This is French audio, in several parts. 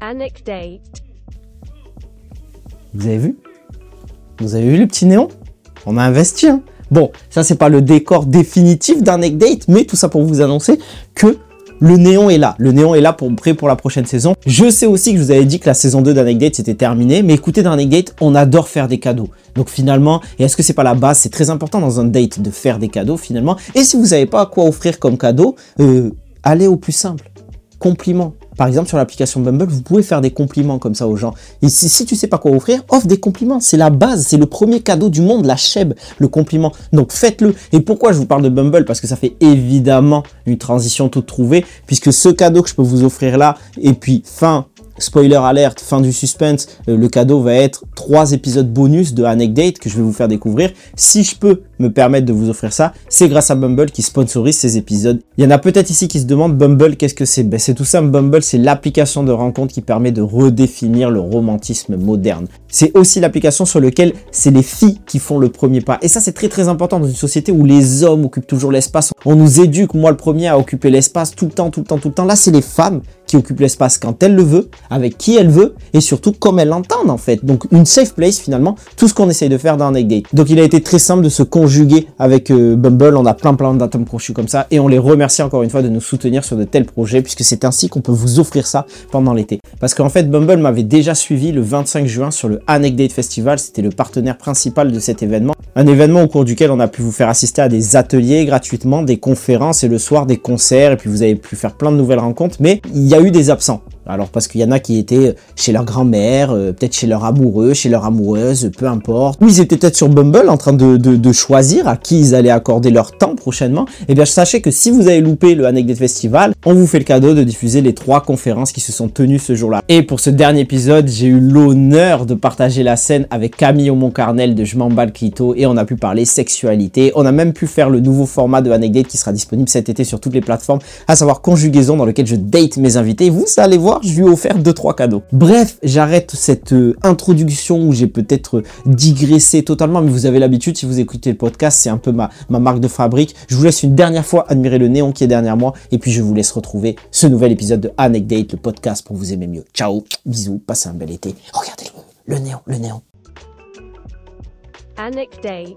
Anecdate. Vous avez vu? Vous avez vu le petit néon? On a investi, hein Bon, ça c'est pas le décor définitif d'Anecdate, mais tout ça pour vous annoncer que le néon est là. Le néon est là pour prêt pour la prochaine saison. Je sais aussi que je vous avais dit que la saison 2 d'Anecdate c'était terminé, mais écoutez dans on adore faire des cadeaux. Donc finalement, et est-ce que c'est pas la base? C'est très important dans un date de faire des cadeaux finalement. Et si vous n'avez pas quoi offrir comme cadeau, euh, allez au plus simple. Compliments. Par exemple, sur l'application Bumble, vous pouvez faire des compliments comme ça aux gens. Et si, si tu sais pas quoi offrir, offre des compliments. C'est la base, c'est le premier cadeau du monde, la chèbe, le compliment. Donc faites-le. Et pourquoi je vous parle de Bumble? Parce que ça fait évidemment une transition toute trouvée, puisque ce cadeau que je peux vous offrir là, et puis fin Spoiler alerte, fin du suspense, euh, le cadeau va être trois épisodes bonus de Anecdate que je vais vous faire découvrir. Si je peux me permettre de vous offrir ça, c'est grâce à Bumble qui sponsorise ces épisodes. Il y en a peut-être ici qui se demandent Bumble, qu'est-ce que c'est? Ben, C'est tout simple, Bumble, c'est l'application de rencontre qui permet de redéfinir le romantisme moderne. C'est aussi l'application sur laquelle c'est les filles qui font le premier pas. Et ça, c'est très très important dans une société où les hommes occupent toujours l'espace. On nous éduque, moi le premier, à occuper l'espace tout le temps, tout le temps, tout le temps. Là, c'est les femmes qui occupent l'espace quand elles le veut, avec qui elles veut, et surtout comme elles l'entendent en fait. Donc une safe place finalement, tout ce qu'on essaye de faire dans Anecdate. Donc il a été très simple de se conjuguer avec euh, Bumble, on a plein plein d'atomes crochus comme ça, et on les remercie encore une fois de nous soutenir sur de tels projets, puisque c'est ainsi qu'on peut vous offrir ça pendant l'été. Parce qu'en fait, Bumble m'avait déjà suivi le 25 juin sur le Anecdate Festival, c'était le partenaire principal de cet événement. Un événement au cours duquel on a pu vous faire assister à des ateliers gratuitement, des conférences et le soir des concerts, et puis vous avez pu faire plein de nouvelles rencontres, mais il y a eu des absents. Alors parce qu'il y en a qui étaient chez leur grand-mère, euh, peut-être chez leur amoureux, chez leur amoureuse, peu importe. Ou ils étaient peut-être sur Bumble en train de, choisir à qui ils allaient accorder leur temps prochainement. Eh bien sachez que si vous avez loupé le Anecdote Festival, on vous fait le cadeau de diffuser les trois conférences qui se sont tenues ce jour-là. Et pour ce dernier épisode, j'ai eu l'honneur de partager la scène avec Camille Moncarnel de Je m'emballe Clito et on a pu parler sexualité. On a même pu faire le nouveau format de Anecdote qui sera disponible cet été sur toutes les plateformes, à savoir conjugaison dans lequel je date mes invités. Vous allez voir je lui ai offert 2-3 cadeaux. Bref, j'arrête cette euh, introduction où j'ai peut-être digressé totalement, mais vous avez l'habitude, si vous écoutez le podcast, c'est un peu ma, ma marque de fabrique. Je vous laisse une dernière fois admirer le néon qui est derrière moi, et puis je vous laisse retrouver ce nouvel épisode de Anecdate, le podcast pour vous aimer mieux. Ciao, bisous, passez un bel été. Regardez le, le néon, le néon. Anecdate.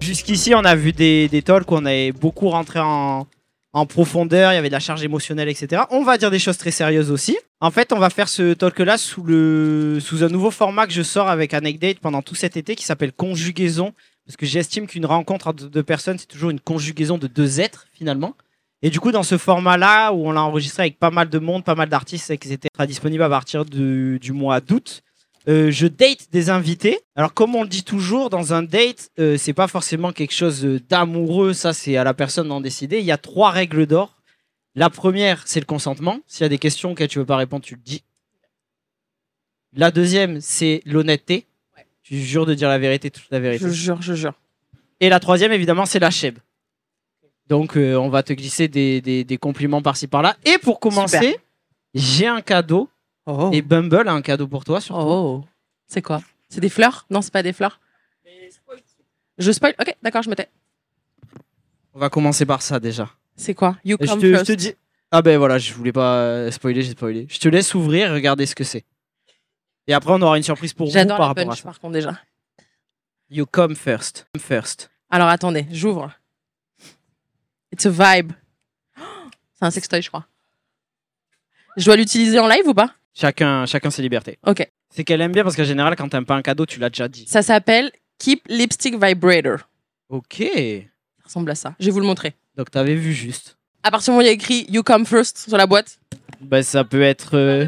Jusqu'ici, on a vu des, des talks où on est beaucoup rentré en, en profondeur, il y avait de la charge émotionnelle, etc. On va dire des choses très sérieuses aussi. En fait, on va faire ce talk-là sous, le, sous un nouveau format que je sors avec Anecdate pendant tout cet été qui s'appelle Conjugaison. Parce que j'estime qu'une rencontre entre deux personnes, c'est toujours une conjugaison de deux êtres, finalement. Et du coup, dans ce format-là, où on l'a enregistré avec pas mal de monde, pas mal d'artistes, etc., sera disponible à partir du mois d'août. Euh, je date des invités. Alors, comme on le dit toujours, dans un date, euh, c'est pas forcément quelque chose d'amoureux. Ça, c'est à la personne d'en décider. Il y a trois règles d'or. La première, c'est le consentement. S'il y a des questions auxquelles tu veux pas répondre, tu le dis. La deuxième, c'est l'honnêteté. Tu jures de dire la vérité, toute la vérité. Je jure, je jure. Et la troisième, évidemment, c'est la chèbe. Donc, euh, on va te glisser des, des- des compliments par-ci par-là. Et pour commencer, j'ai un cadeau. Oh. Et Bumble a un cadeau pour toi. Surtout. Oh. C'est quoi? C'est des fleurs? Non, c'est pas des fleurs. Je spoil? Ok, d'accord, je me tais. On va commencer par ça déjà. C'est quoi? You come te, je first. te dis. Ah ben voilà, je voulais pas euh, spoiler, j'ai spoilé. Je te laisse ouvrir et regarder ce que c'est. Et après, on aura une surprise pour vous par rapport à ça. par contre, déjà. You come first. Come first. Alors, attendez, j'ouvre. It's a vibe. C'est un sextoy, je crois. Je dois l'utiliser en live ou pas? Chacun, chacun ses libertés. Ok. C'est qu'elle aime bien parce qu'en général, quand t'aimes pas un cadeau, tu l'as déjà dit. Ça s'appelle Keep Lipstick Vibrator. Ok. Ça ressemble à ça. Je vais vous le montrer. Donc t'avais vu juste. À partir du moment où il y a écrit You come first sur la boîte. Ben ça peut être. euh,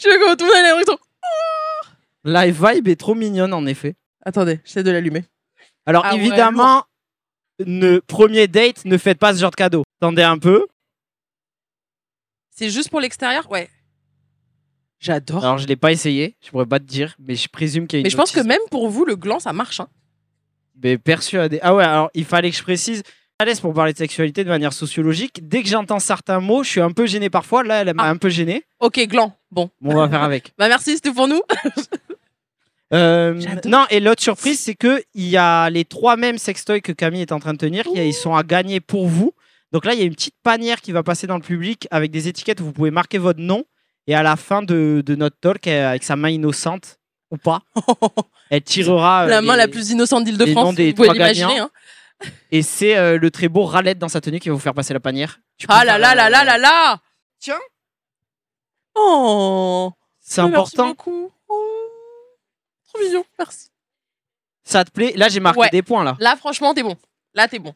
Je veux que tout le monde ait l'impression. Live vibe est trop mignonne en effet. Attendez, j'essaie de l'allumer. Alors Ah ouais, évidemment, ne, premier date, ne faites pas ce genre de cadeau. Attendez un peu. C'est juste pour l'extérieur? Ouais. J'adore. Alors je l'ai pas essayé, je pourrais pas te dire, mais je présume qu'il y a une Mais je pense que même pour vous, le gland, ça marche. hein. Mais persuadé. Ah ouais, alors il fallait que je précise. À l'aise pour parler de sexualité de manière sociologique. Dès que j'entends certains mots, je suis un peu gêné parfois. Là, elle m'a Ah. un peu gêné. Ok, gland. Bon. Bon, on va faire avec. Bah merci, c'était pour nous. Euh, non, et l'autre surprise, c'est que il y a les trois mêmes sextoys que Camille est en train de tenir. Ils sont à gagner pour vous. Donc là, il y a une petite panière qui va passer dans le public avec des étiquettes où vous pouvez marquer votre nom. Et à la fin de, de notre talk, avec sa main innocente ou pas, elle tirera. euh, la main les- la plus innocente d'Île-de-France. Vous pouvez l'imaginer. Hein. Et c'est euh, le très beau Ralette dans sa tenue qui va vous faire passer la panière. Tu Ah là là là euh, là là là Tiens. Oh C'est Merci important. beaucoup. Oh, Trop mignon, merci. Ça te plaît? Là, j'ai marqué Ouais. des points là. Là, franchement, t'es bon. Là, t'es bon.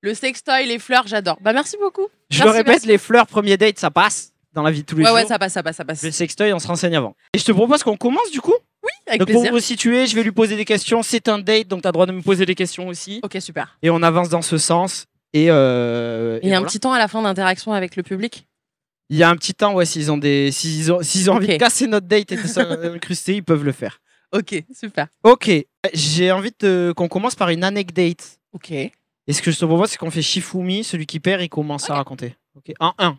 Le sextoy, les fleurs, j'adore. Bah, merci beaucoup. Je Merci, le répète, merci. les fleurs premier date, ça passe dans la vie de tous les Ouais, jours. ouais, ça passe, ça passe, ça passe. Le sextoy, on se renseigne avant. Et je te propose qu'on commence du coup. Avec donc plaisir. pour vous situer, je vais lui poser des questions. C'est un date, donc tu as le droit de me poser des questions aussi. Ok, super. Et on avance dans ce sens. Et, euh, Et il y a un voilà. petit temps à la fin d'interaction avec le public? Il y a un petit temps, ouais, s'ils ont, des... s'ils ont... s'ils ont envie de casser notre date et de s'incruster, ils peuvent le faire. Ok, super. Ok, j'ai envie de... qu'on commence par une anecdote. Ok. Et ce que je te propose, c'est qu'on fait Shifumi, celui qui perd, il commence à raconter. Ok, en 1.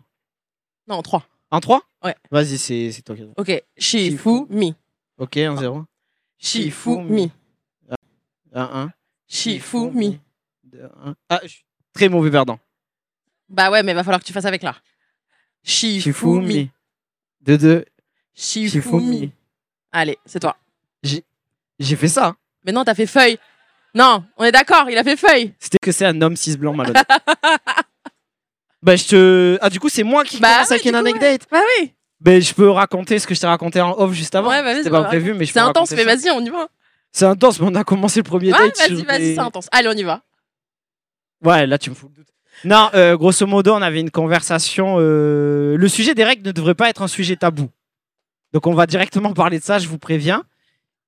Non, 3. En 3 Ouais. Vas-y, c'est c'est toi qui. Ok. Shifumi. Ok, en 0. Shifumi. En 1. Shifumi. Ah, je suis très mauvais perdant. Bah ouais, mais va falloir que tu fasses avec là. Shifumi. Shifumi. 2 2. Shifumi. Allez, c'est toi. J'ai fait ça. Mais non, t'as fait feuille. Non, on est d'accord, il a fait feuille. C'était que c'est un homme cis blanc malhonnête. bah je te ah du coup c'est moi qui Bah commence ouais, avec du une coup, ouais. anecdote. Bah oui. Ben je peux raconter ce que je t'ai raconté en off juste avant. Ouais, bah C'était bah, pas prévu mais je C'est intense, mais vas-y, on y va. C'est intense mais on a commencé le premier Ouais, date. vas-y, vas-y, c'est intense. Allez, on y va. Ouais, là tu me fous le doute. Non, euh, grosso modo, on avait une conversation. euh, Le sujet des règles ne devrait pas être un sujet tabou. Donc on va directement parler de ça, je vous préviens.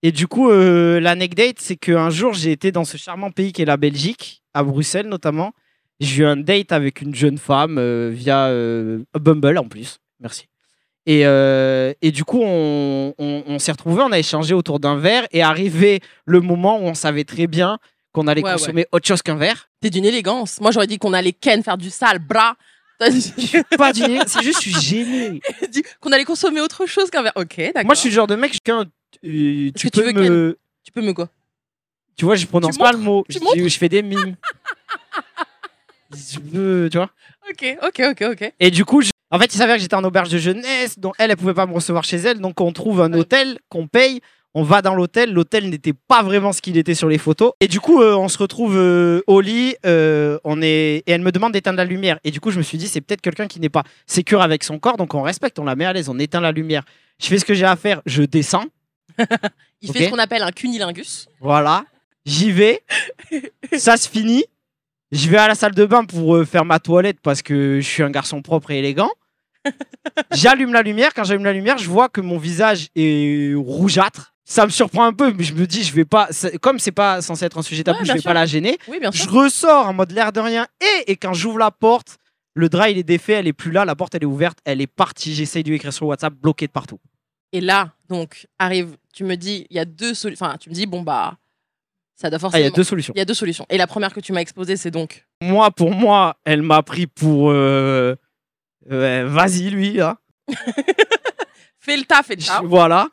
Et du coup, euh, l'anecdote, c'est qu'un jour, j'ai été dans ce charmant pays qui est la Belgique, à Bruxelles notamment. J'ai eu un date avec une jeune femme euh, via Bumble en plus. Merci. Et, euh, et du coup, on, on- on s'est retrouvés, on a échangé autour d'un verre et arrivé le moment où on savait très bien qu'on allait Ouais, ouais. consommer autre chose qu'un verre. T'es d'une élégance. Moi, j'aurais dit qu'on allait ken faire du sale, bras. Pas du c'est juste je suis gêné. dit qu'on allait consommer autre chose qu'un verre. Ok, d'accord. Moi je suis le genre de mec quand euh, tu tu peux me Tu peux me quoi? Tu vois je prononce Tu pas le mot, Tu je, je fais des mimes. je veux, tu vois. Ok, ok, ok, ok. Et du coup, je- en fait, il s'avère que j'étais en auberge de jeunesse, donc elle elle pouvait pas me recevoir chez elle, donc on trouve un hôtel qu'on paye. On va dans l'hôtel, l'hôtel n'était pas vraiment ce qu'il était sur les photos. Et du coup, euh, on se retrouve euh, au lit, euh, on est... et elle me demande d'éteindre la lumière. Et du coup, je me suis dit, c'est peut-être quelqu'un qui n'est pas sécure avec son corps, donc on respecte, on la met à l'aise, on éteint la lumière. Je fais ce que j'ai à faire, je descends. Il fait ce qu'on appelle un cunilingus. Voilà, j'y vais, ça se finit. Je vais à la salle de bain pour faire ma toilette parce que je suis un garçon propre et élégant. J'allume la lumière. Quand j'allume la lumière, je vois que mon visage est rougeâtre. Ça me surprend un peu, mais je me dis, je vais pas. Comme c'est pas censé être un sujet tabou, Ouais, je vais sûr. pas la gêner. Oui, bien Je sûr. ressors en mode l'air de rien. Et, et quand j'ouvre la porte, le drap il est défait, elle est plus là, la porte elle est ouverte, elle est partie. J'essaye de lui écrire sur WhatsApp, bloqué de partout. Et là, donc, arrive, tu me dis, il y a deux solutions. Enfin, tu me dis, bon, bah, ça doit Ah, forcément. il y a deux solutions. Il y a deux solutions. Et la première que tu m'as exposée, c'est donc. Moi, pour moi, elle m'a pris pour. euh, euh, Vas-y, lui, là. Fais le taf, fais le taf. Voilà.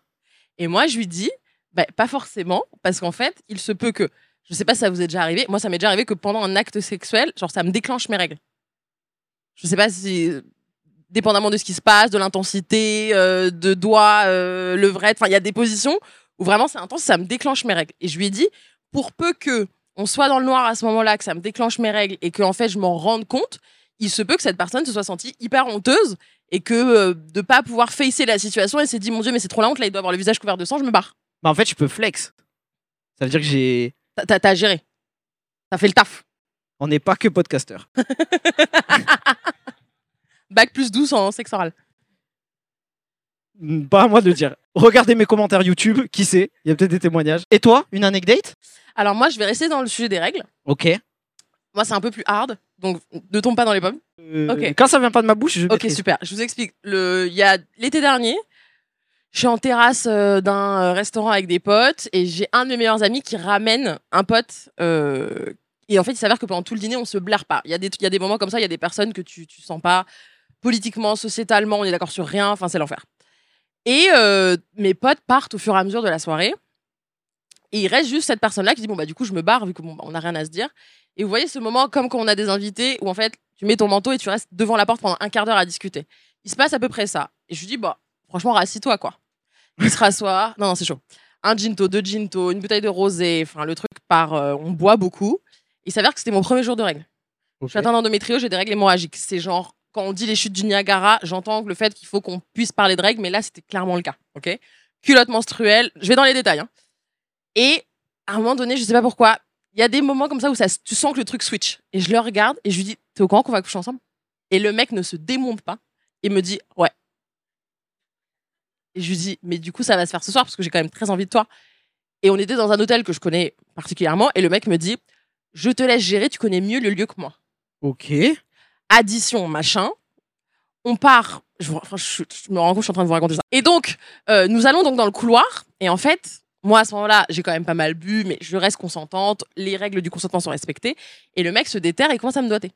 Et moi, je lui dis, bah, pas forcément, parce qu'en fait, il se peut que, je sais pas si ça vous est déjà arrivé, moi, ça m'est déjà arrivé que pendant un acte sexuel, genre, ça me déclenche mes règles. Je sais pas si, dépendamment de ce qui se passe, de l'intensité, euh, de doigts, euh, levrette, enfin, il y a des positions où vraiment c'est intense, ça me déclenche mes règles. Et je lui ai dit, pour peu que on soit dans le noir à ce moment-là, que ça me déclenche mes règles et que en fait je m'en rende compte, il se peut que cette personne se soit sentie hyper honteuse et que euh, de pas pouvoir facer la situation, elle s'est dit mon dieu mais c'est trop la honte là, il doit avoir le visage couvert de sang, je me barre. Bah, en fait, je peux flex. Ça veut dire que j'ai. T'as- T'as géré, t'as fait le taf. On n'est pas que podcasteur. Bac plus 12 en sexe oral. Mm, Pas à moi de le dire. Regardez mes commentaires YouTube, qui sait Il y a peut-être des témoignages. Et toi, une anecdote? Alors moi je vais rester dans le sujet des règles. Ok. Moi c'est un peu plus hard, donc ne tombe pas dans les pommes. Euh, Ok. Quand ça vient pas de ma bouche, je Ok, maîtrise. super. Je vous explique. Le, il y a l'été dernier, je suis en terrasse euh, d'un euh, restaurant avec des potes et j'ai un de mes meilleurs amis qui ramène un pote. euh, et en fait, il s'avère que pendant tout le dîner, on se blaire pas. Il y, a des- il y a des moments comme ça, il y a des personnes que tu, tu sens pas politiquement, sociétalement, on est d'accord sur rien. Enfin, c'est l'enfer. Et euh, mes potes partent au fur et à mesure de la soirée. Et il reste juste cette personne-là qui dit bon bah du coup je me barre vu que bon, bah, n'a rien à se dire. Et vous voyez ce moment comme quand on a des invités où en fait tu mets ton manteau et tu restes devant la porte pendant un quart d'heure à discuter. Il se passe à peu près ça. Et je lui dis bah franchement rassis-toi quoi. Il se rassoit. Non non c'est chaud. Un ginto, deux ginto, une bouteille de rosé, enfin le truc par euh, on boit beaucoup. Il s'avère que c'était mon premier jour de règles. Je suis atteinte d'endométriose, j'ai des règles hémorragiques. C'est genre, quand on dit les chutes du Niagara, j'entends le fait qu'il faut qu'on puisse parler de règles, mais là, c'était clairement le cas. ok? Culotte menstruelle, je vais dans les détails. hein. Et à un moment donné, je sais pas pourquoi, il y a des moments comme ça où ça, tu sens que le truc switch. Et je le regarde et je lui dis, t'es au courant qu'on va coucher ensemble? Et le mec ne se démonte pas et me dit, ouais. Et je lui dis, mais du coup, ça va se faire ce soir parce que j'ai quand même très envie de toi. Et on était dans un hôtel que je connais particulièrement et le mec me dit, je te laisse gérer, tu connais mieux le lieu que moi Ok. addition, machin. On part. Je, vous- enfin, je- je me rends compte, je suis en train de vous raconter ça. Et donc, euh, nous allons donc dans le couloir. Et en fait, moi, à ce moment-là, j'ai quand même pas mal bu, mais je reste consentante. Les règles du consentement sont respectées. Et le mec se déterre et commence à me doiter.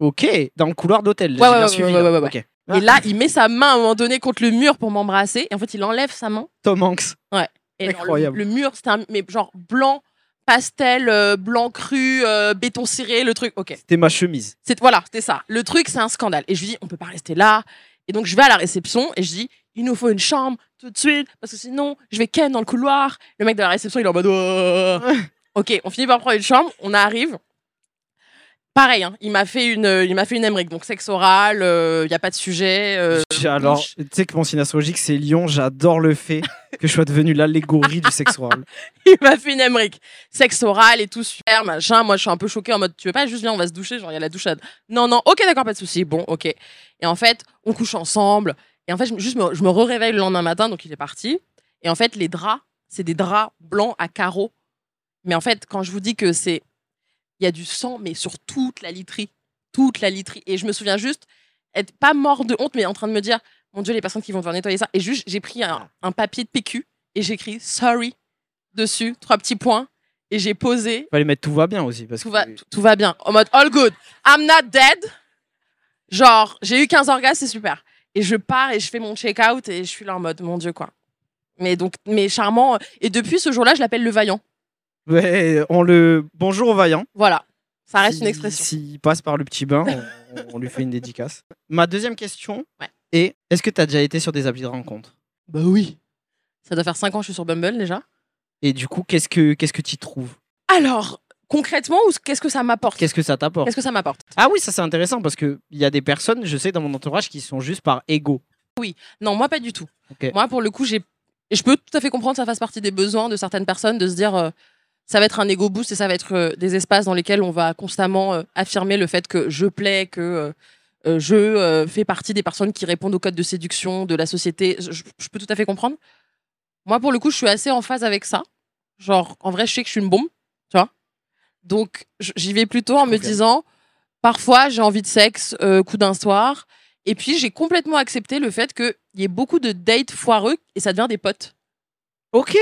Ok. Dans le couloir d'hôtel. Ouais, ouais, ouais, suivi, ouais, là. ouais, ouais. Ah. Et là, il met sa main à un moment donné contre le mur pour m'embrasser. Et en fait, il enlève sa main. Tom Hanks. Et genre, le- Incroyable. le, mur, c'était un mais genre blanc, pastel, euh, blanc cru, euh, béton ciré, le truc. Ok. C'était ma chemise. C'est voilà, c'était ça. Le truc, c'est un scandale. Et je lui dis, on peut pas rester là. Et donc je vais à la réception et je dis, il nous faut une chambre tout de suite parce que sinon je vais ken dans le couloir. Le mec de la réception, il est en mode, Oh. ok, on finit par prendre une chambre, on arrive. Pareil, hein, il m'a fait une, il m'a fait une donc sexe oral, il y a pas de sujet. euh, Alors, tu sais que mon signe astrologique, c'est Lion. J'adore le fait que je sois devenu l'allégorie du sexe oral. il m'a fait une Emmerich. Sexe oral et tout super, machin. Moi, je suis un peu choquée en mode, tu veux pas juste viens, on va se doucher, genre il y a la douche. à- Non, non, ok, d'accord, pas de souci. Bon, ok. Et en fait, on couche ensemble. Et en fait, je, me- juste, me- je me réveille le lendemain matin, donc il est parti. Et en fait, les draps, c'est des draps blancs à carreaux. Mais en fait, quand je vous dis que c'est, il y a du sang, mais sur toute la literie, toute la literie. Et je me souviens juste être pas mort de honte, mais en train de me dire, mon Dieu, les personnes qui vont devoir nettoyer ça. Et juste, j'ai pris un, un papier de PQ et j'ai écrit sorry dessus, trois petits points, et j'ai posé. Fallait mettre tout va bien aussi. Parce Tout que va, tout, tout va bien. En mode all good. I'm not dead. Genre, j'ai eu 15 orgasmes, c'est super. Et je pars et je fais mon check-out et je suis là en mode, mon Dieu, quoi. Mais donc, mais charmant. Et depuis ce jour-là, je l'appelle le vaillant. Ouais, on le. Bonjour au vaillant. Voilà. Ça reste Si- une expression. S'il passe par le petit bain, on, on lui fait une dédicace. Ma deuxième question Ouais. est est-ce que tu as déjà été sur des applis de rencontre? Bah oui. Ça doit faire 5 ans que je suis sur Bumble déjà. Et du coup, qu'est-ce que qu'est-ce que tu trouves? Alors, concrètement, ou qu'est-ce que ça m'apporte Qu'est-ce que ça t'apporte Qu'est-ce que ça m'apporte Ah oui, ça c'est intéressant parce que il y a des personnes, je sais dans mon entourage, qui sont juste par ego. Non, moi pas du tout. Moi, pour le coup, j'ai. Et je peux tout à fait comprendre que ça fasse partie des besoins de certaines personnes de se dire euh, ça va être un ego boost et ça va être euh, des espaces dans lesquels on va constamment euh, affirmer le fait que je plais, que je fais partie des personnes qui répondent au code de séduction de la société. Je, je peux tout à fait comprendre. Moi, pour le coup, je suis assez en phase avec ça. Genre, en vrai, je sais que je suis une bombe. Donc, j'y vais plutôt en me disant parfois, j'ai envie de sexe, euh, coup d'un soir. Et puis, j'ai complètement accepté le fait qu'il y ait beaucoup de dates foireux et ça devient des potes. Ok.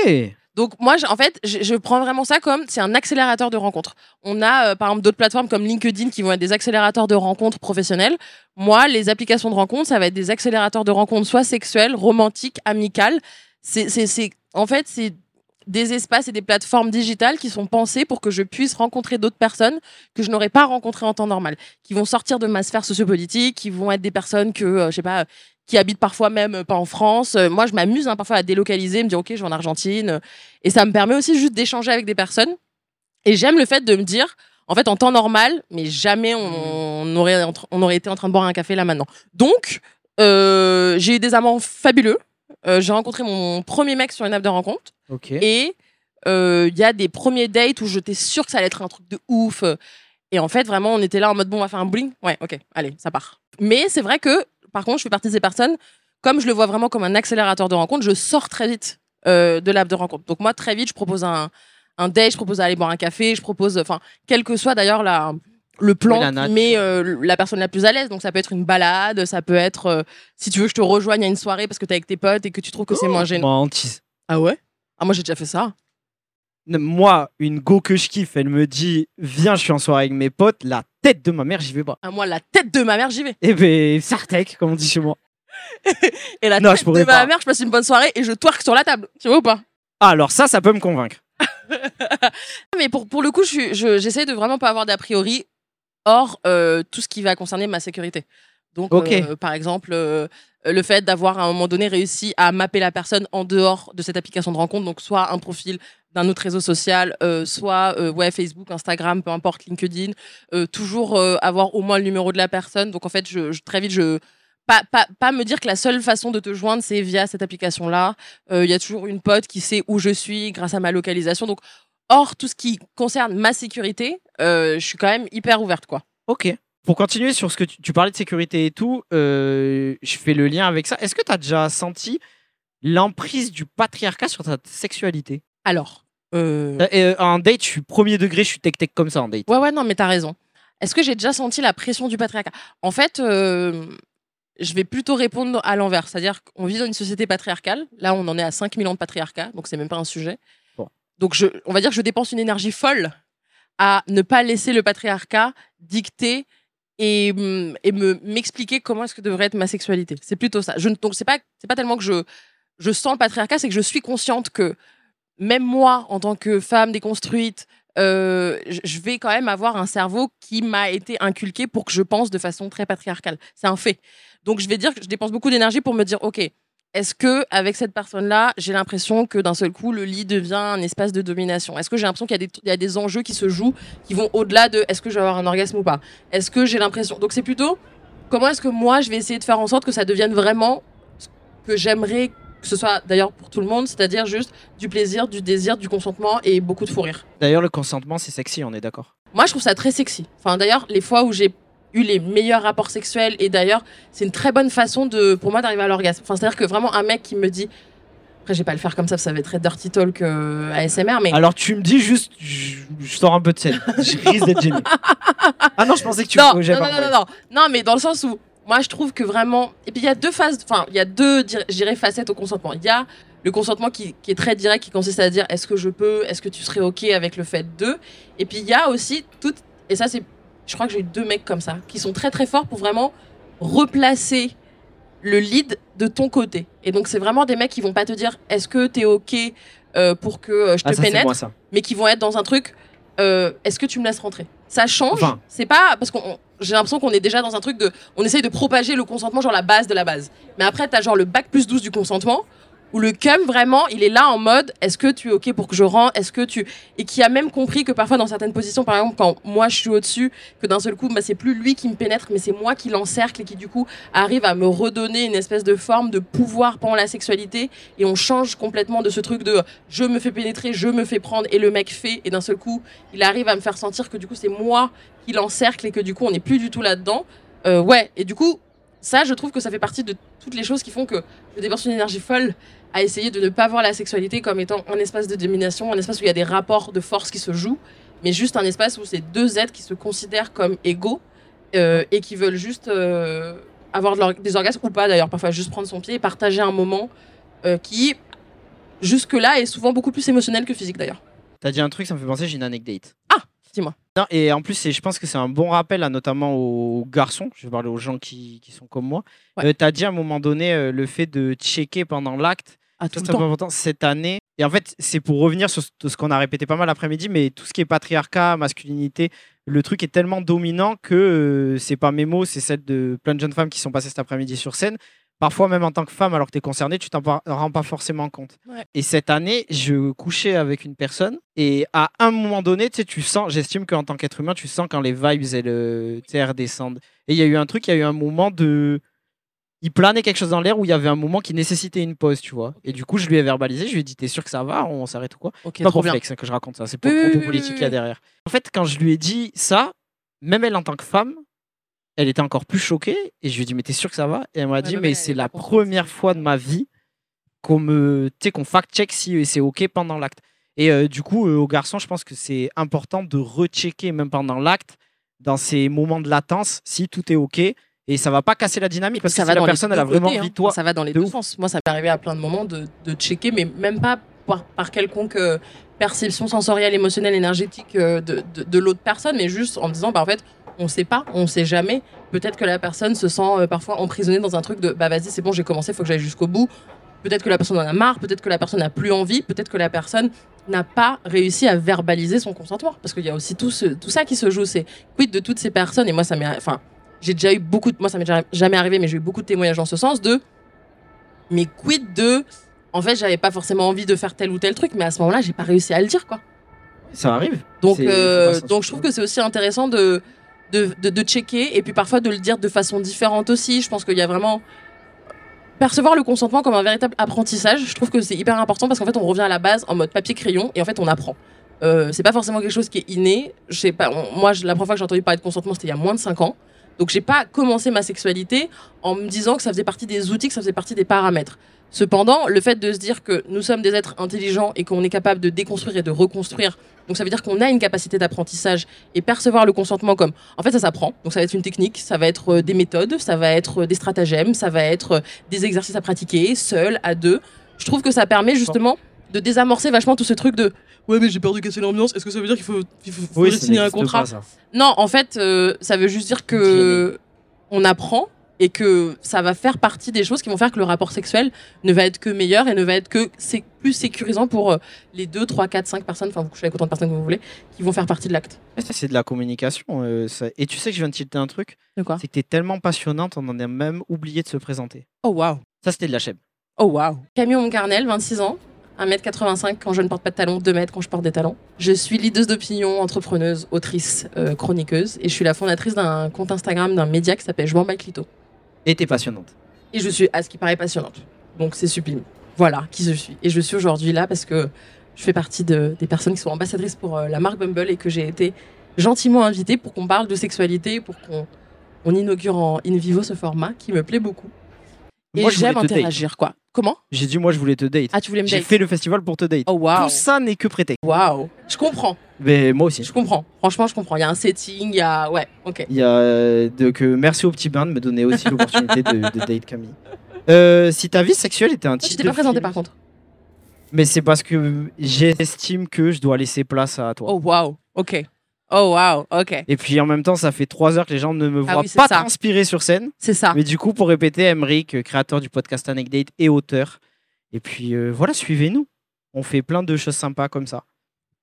Donc, moi, en fait, je, prends vraiment ça comme c'est un accélérateur de rencontres. On a, euh, par exemple, d'autres plateformes comme LinkedIn qui vont être des accélérateurs de rencontres professionnelles. Moi, les applications de rencontres, ça va être des accélérateurs de rencontres soit sexuelles, romantiques, amicales. C'est, c'est, c'est- en fait, c'est des espaces et des plateformes digitales qui sont pensées pour que je puisse rencontrer d'autres personnes que je n'aurais pas rencontrées en temps normal, qui vont sortir de ma sphère sociopolitique, qui vont être des personnes que, euh, je sais pas, qui habitent parfois même euh, pas en France. Euh, moi, je m'amuse hein, parfois à délocaliser, me dire, OK, je vais en Argentine. Et ça me permet aussi juste d'échanger avec des personnes. Et j'aime le fait de me dire, en fait, en temps normal, mais jamais on, on aurait, entre- on aurait été en train de boire un café là maintenant. Donc, euh, j'ai eu des amants fabuleux. Euh, j'ai rencontré mon premier mec sur une app de rencontre. Et euh, il y a des premiers dates où j'étais sûre que ça allait être un truc de ouf. Et en fait, vraiment, on était là en mode bon, on va faire un bowling. Ouais, ok, allez, ça part. Mais c'est vrai que, par contre, je fais partie de ces personnes, comme je le vois vraiment comme un accélérateur de rencontre, je sors très vite euh, de l'app de rencontre. Donc, moi, très vite, je propose un, un date, je propose d'aller boire un café, je propose, enfin, quel que soit d'ailleurs la, le plan Oui, qui met euh, la personne la plus à l'aise. Donc, ça peut être une balade, ça peut être, euh, si tu veux, que je te rejoigne à une soirée parce que t'es avec tes potes et que tu trouves que c'est moins gênant. Moi, hantise. Ah ouais? Ah, moi, j'ai déjà fait ça. Moi, une go que je kiffe, elle me dit Viens, je suis en soirée avec mes potes, la tête de ma mère, j'y vais pas. Ah, moi, la tête de ma mère, j'y vais. Eh ben, Sartek, comme on dit chez moi. Et la Non, tête je de ma mère, je passe une bonne soirée et je twerk sur la table. Tu vois ou pas? Ah, alors ça, ça peut me convaincre. mais pour, pour le coup, je suis- je- j'essaie de vraiment pas avoir d'a priori hors euh, tout ce qui va concerner ma sécurité. Donc, euh, par exemple, euh, le fait d'avoir à un moment donné réussi à mapper la personne en dehors de cette application de rencontre, donc soit un profil d'un autre réseau social, euh, soit ouais, Facebook, Instagram, peu importe, LinkedIn, toujours avoir au moins le numéro de la personne. Donc en fait, je, je- très vite, je pas, pas, pas me dire que la seule façon de te joindre, c'est via cette application-là. Il y a toujours une pote qui sait où je suis grâce à ma localisation. Donc, hors tout ce qui concerne ma sécurité, euh, je suis quand même hyper ouverte, quoi. Ok. Pour continuer sur ce que tu, tu parlais de sécurité et tout, euh, je fais le lien avec ça. Est-ce que tu as déjà senti l'emprise du patriarcat sur ta sexualité? Alors, euh, Euh, En date, je suis premier degré, je suis tech-tech comme ça en date. ouais, ouais, non, mais t'as raison. Est-ce que j'ai déjà senti la pression du patriarcat? En fait, je vais plutôt répondre à l'envers. C'est-à-dire qu'on vit dans une société patriarcale. Là, on en est à 5000 ans de patriarcat, donc c'est même pas un sujet. Donc, je, on va dire que je dépense une énergie folle à ne pas laisser le patriarcat dicter et, hum, et me m'expliquer comment est-ce que devrait être ma sexualité. C'est plutôt ça. Je, donc, c'est pas, c'est pas tellement que je, je sens le patriarcat, c'est que je suis consciente que même moi, en tant que femme déconstruite, euh, je vais quand même avoir un cerveau qui m'a été inculqué pour que je pense de façon très patriarcale. C'est un fait. Donc je vais dire que je dépense beaucoup d'énergie pour me dire, ok, est-ce que avec cette personne-là, j'ai l'impression que d'un seul coup, le lit devient un espace de domination? Est-ce que j'ai l'impression qu'il y, a des- il y a des enjeux qui se jouent, qui vont au-delà de est-ce que je vais avoir un orgasme ou pas? Est-ce que j'ai l'impression Donc c'est plutôt comment est-ce que moi, je vais essayer de faire en sorte que ça devienne vraiment ce que j'aimerais que ce soit d'ailleurs pour tout le monde, c'est-à-dire juste du plaisir, du désir, du consentement et beaucoup de fou rire? D'ailleurs, le consentement, c'est sexy, on est d'accord. Moi, je trouve ça très sexy. Enfin, d'ailleurs, les fois où j'ai eu les meilleurs rapports sexuels, et d'ailleurs, c'est une très bonne façon de, pour moi d'arriver à l'orgasme. Enfin, c'est-à-dire que vraiment, un mec qui me dit. Après, je vais pas le faire comme ça, ça va être très dirty talk euh, ASMR, mais. Alors, tu me dis juste, je, je sors un peu de scène. Je risque d'être gêné. Ah non, je pensais que tu non, non, non, non, non, non, mais dans le sens où moi je trouve que vraiment. Et puis il y a deux phases, enfin, il y a deux, dirais, facettes au consentement. Il y a le consentement qui, qui est très direct, qui consiste à dire est-ce que je peux, est-ce que tu serais OK avec le fait de? Et puis il y a aussi tout. Et ça, c'est. Je crois que j'ai eu deux mecs comme ça, qui sont très très forts pour vraiment replacer le lead de ton côté. Et donc c'est vraiment des mecs qui vont pas te dire est-ce que t'es OK euh, pour que euh, je te Ah, ça, pénètre moi, mais qui vont être dans un truc euh, est-ce que tu me laisses rentrer? Ça change Enfin. c'est pas parce qu'on on- j'ai l'impression qu'on est déjà dans un truc de on essaye de propager le consentement genre la base de la base mais après t'as genre le bac plus 12 du consentement où le cum vraiment il est là en mode est-ce que tu es ok pour que je rentre? Est-ce que tu et qui a même compris que parfois dans certaines positions par exemple quand moi je suis au dessus que d'un seul coup bah, c'est plus lui qui me pénètre mais c'est moi qui l'encercle et qui du coup arrive à me redonner une espèce de forme de pouvoir pendant la sexualité. Et on change complètement de ce truc de je me fais pénétrer, je me fais prendre et le mec fait. Et d'un seul coup il arrive à me faire sentir que du coup c'est moi qui l'encercle et que du coup on n'est plus du tout là-dedans. Euh, ouais, et du coup ça je trouve que ça fait partie de toutes les choses qui font que je dépense une énergie folle à essayer de ne pas voir la sexualité comme étant un espace de domination, un espace où il y a des rapports de force qui se jouent, mais juste un espace où c'est deux êtres qui se considèrent comme égaux euh, et qui veulent juste euh, avoir des orgasmes ou pas d'ailleurs, parfois juste prendre son pied et partager un moment euh, qui jusque-là est souvent beaucoup plus émotionnel que physique d'ailleurs. T'as dit un truc, ça me fait penser, j'ai une anecdote. Ah, dis-moi. Non, et en plus, je pense que c'est un bon rappel, notamment aux garçons. Je vais parler aux gens qui, qui sont comme moi. Ouais. Euh, T'as dit à un moment donné euh, le fait de checker pendant l'acte. Tout c'est le temps. important cette année. Et en fait, c'est pour revenir sur ce, ce qu'on a répété pas mal l'après-midi, mais tout ce qui est patriarcat, masculinité, le truc est tellement dominant que euh, c'est pas mes mots, c'est celle de plein de jeunes femmes qui sont passées cet après-midi sur scène. Parfois, même en tant que femme, alors que tu es concernée, tu t'en rends pas forcément compte. Ouais. Et cette année, je couchais avec une personne et à un moment donné, tu sais, tu sens, j'estime qu'en tant qu'être humain, tu sens quand les vibes, elles, euh, tu sais, elles redescendent. Et il y a eu un truc, il y a eu un moment de. Il planait quelque chose dans l'air où il y avait un moment qui nécessitait une pause, tu vois. Et du coup, je lui ai verbalisé, je lui ai dit T'es sûr que ça va On s'arrête ou quoi? Ok, C'est pas trop bien. flex hein, que je raconte ça, c'est pour le propos politique qu'il y a derrière. En fait, quand je lui ai dit ça, même elle en tant que femme, elle était encore plus choquée et je lui ai dit mais t'es sûr que ça va? Et elle m'a Ouais, dit mais c'est la première fois de ma vie qu'on me, qu'on fact-check si c'est ok pendant l'acte. Et euh, du coup, euh, aux garçons, je pense que c'est important de rechecker même pendant l'acte, dans ces moments de latence, si tout est ok. Et ça va pas casser la dynamique parce que si la personne elle a vraiment côtés, envie hein. toi. Ça va dans les de deux ouf. sens. Moi, ça m'est arrivé à plein de moments de, de checker, mais même pas par, par quelconque euh, perception sensorielle, émotionnelle, énergétique euh, de, de, de l'autre personne, mais juste en me disant, bah, en fait, on sait pas, on sait jamais. Peut-être que la personne se sent euh, parfois emprisonnée dans un truc de, bah vas-y, c'est bon, j'ai commencé, faut que j'aille jusqu'au bout. Peut-être que la personne en a marre, peut-être que la personne n'a plus envie, peut-être que la personne n'a pas réussi à verbaliser son consentement. Parce qu'il y a aussi tout, ce- tout ça qui se joue. C'est quid de toutes ces personnes. Et moi, ça m'est. Enfin, j'ai déjà eu beaucoup de. Moi, ça m'est jamais arrivé, mais j'ai eu beaucoup de témoignages dans ce sens de. Mais quid de. En fait, j'avais pas forcément envie de faire tel ou tel truc, mais à ce moment-là, j'ai pas réussi à le dire, quoi. Ça arrive. Donc, euh, donc je trouve que c'est aussi intéressant de, de, checker et puis parfois de le dire de façon différente aussi. Je pense qu'il y a vraiment percevoir le consentement comme un véritable apprentissage. Je trouve que c'est hyper important parce qu'en fait, on revient à la base en mode papier-crayon et en fait, on apprend. Euh, c'est pas forcément quelque chose qui est inné. Je sais pas, moi, la première fois que j'ai entendu parler de consentement, c'était il y a moins de 5 ans. Donc, j'ai pas commencé ma sexualité en me disant que ça faisait partie des outils, que ça faisait partie des paramètres. Cependant, le fait de se dire que nous sommes des êtres intelligents et qu'on est capable de déconstruire et de reconstruire, donc ça veut dire qu'on a une capacité d'apprentissage et percevoir le consentement comme, en fait, ça s'apprend. Donc ça va être une technique, ça va être euh, des méthodes, ça va être euh, des stratagèmes, ça va être euh, des exercices à pratiquer, seul, à deux. Je trouve que ça permet justement de désamorcer vachement tout ce truc de, ouais, mais j'ai peur de casser l'ambiance. Est-ce que ça veut dire qu'il faut, Oui, signer un contrat pas, non, en fait, euh, ça veut juste dire que on apprend et que ça va faire partie des choses qui vont faire que le rapport sexuel ne va être que meilleur et ne va être que c'est plus sécurisant pour euh, les 2, 3, 4, 5 personnes, enfin vous couchez avec autant de personnes que vous voulez, qui vont faire partie de l'acte. C'est de la communication. euh, ça- Et tu sais que je viens de tilter un truc. De quoi? C'est que t'es tellement passionnante, on en a même oublié de se présenter. Oh waouh Ça, c'était de la chèvre. Oh waouh Camille Moncarnel, 26 ans, 1m85 quand je ne porte pas de talons, 2 mètres quand je porte des talons. Je suis leaduse d'opinion, entrepreneuse, autrice, euh, chroniqueuse et je suis la fondatrice d'un compte Instagram d'un média qui s'appelle Je m'en clito. T'es passionnante. Et je suis, à ce qui paraît, passionnante. Donc c'est sublime. Voilà qui je suis. Et je suis aujourd'hui là parce que je fais partie de, des personnes qui sont ambassadrices pour euh, la marque Bumble et que j'ai été gentiment invitée pour qu'on parle de sexualité, pour qu'on on inaugure en in vivo ce format qui me plaît beaucoup. Et j'aime interagir, quoi. Comment J'ai dit, moi, je voulais te date. Ah, tu voulais me J'ai date fait le festival pour te date. Oh, waouh Tout ça n'est que prêté. Waouh Je comprends, Mais moi aussi. je comprends. Franchement, je comprends. Il y a un setting, il y a... Ouais, ok. Il y a euh, donc euh, merci au petit bain de me donner aussi l'opportunité de, de date Camille. Euh, si ta vie sexuelle était un Tu titre t'es de pas présenté film- par contre. Mais c'est parce que j'estime que je dois laisser place à toi. Oh, waouh. Ok. Oh, waouh. Ok. Et puis en même temps, ça fait trois heures que les gens ne me Ah voient oui, pas ça. transpirer sur scène. C'est ça. Mais du coup, pour répéter, Emric, euh, créateur du podcast Anecdate et auteur. Et puis euh, voilà, suivez-nous. On fait plein de choses sympas comme ça.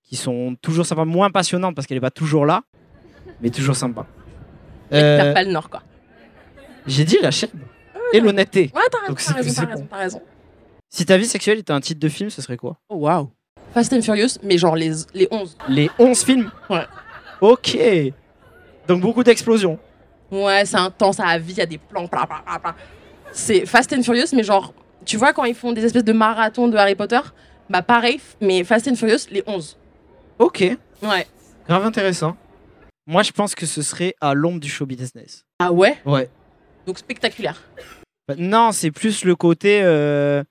Qui sont toujours sympas, moins passionnantes parce qu'elle n'est pas toujours là, mais toujours sympas. Mais Euh, perds pas le nord, quoi. J'ai dit la chaîne et l'honnêteté. Ouais, t'as raison, t'as raison, t'as bon. t'as raison. Si ta vie sexuelle était un titre de film, ce serait quoi? Oh, waouh. Fast and Furious, mais genre les, les 11. Les 11 films? Ouais. Ok. Donc beaucoup d'explosions. Ouais, c'est intense à la vie, il y a des plans, bla, bla, bla, bla. C'est Fast and Furious, mais genre, tu vois, quand ils font des espèces de marathons de Harry Potter, bah pareil, mais Fast and Furious, les 11. Ok. Ouais. Grave intéressant. Moi, je pense que ce serait à l'ombre du show business. Ah ouais? Ouais. Donc spectaculaire. Bah, Non, c'est plus le côté. euh,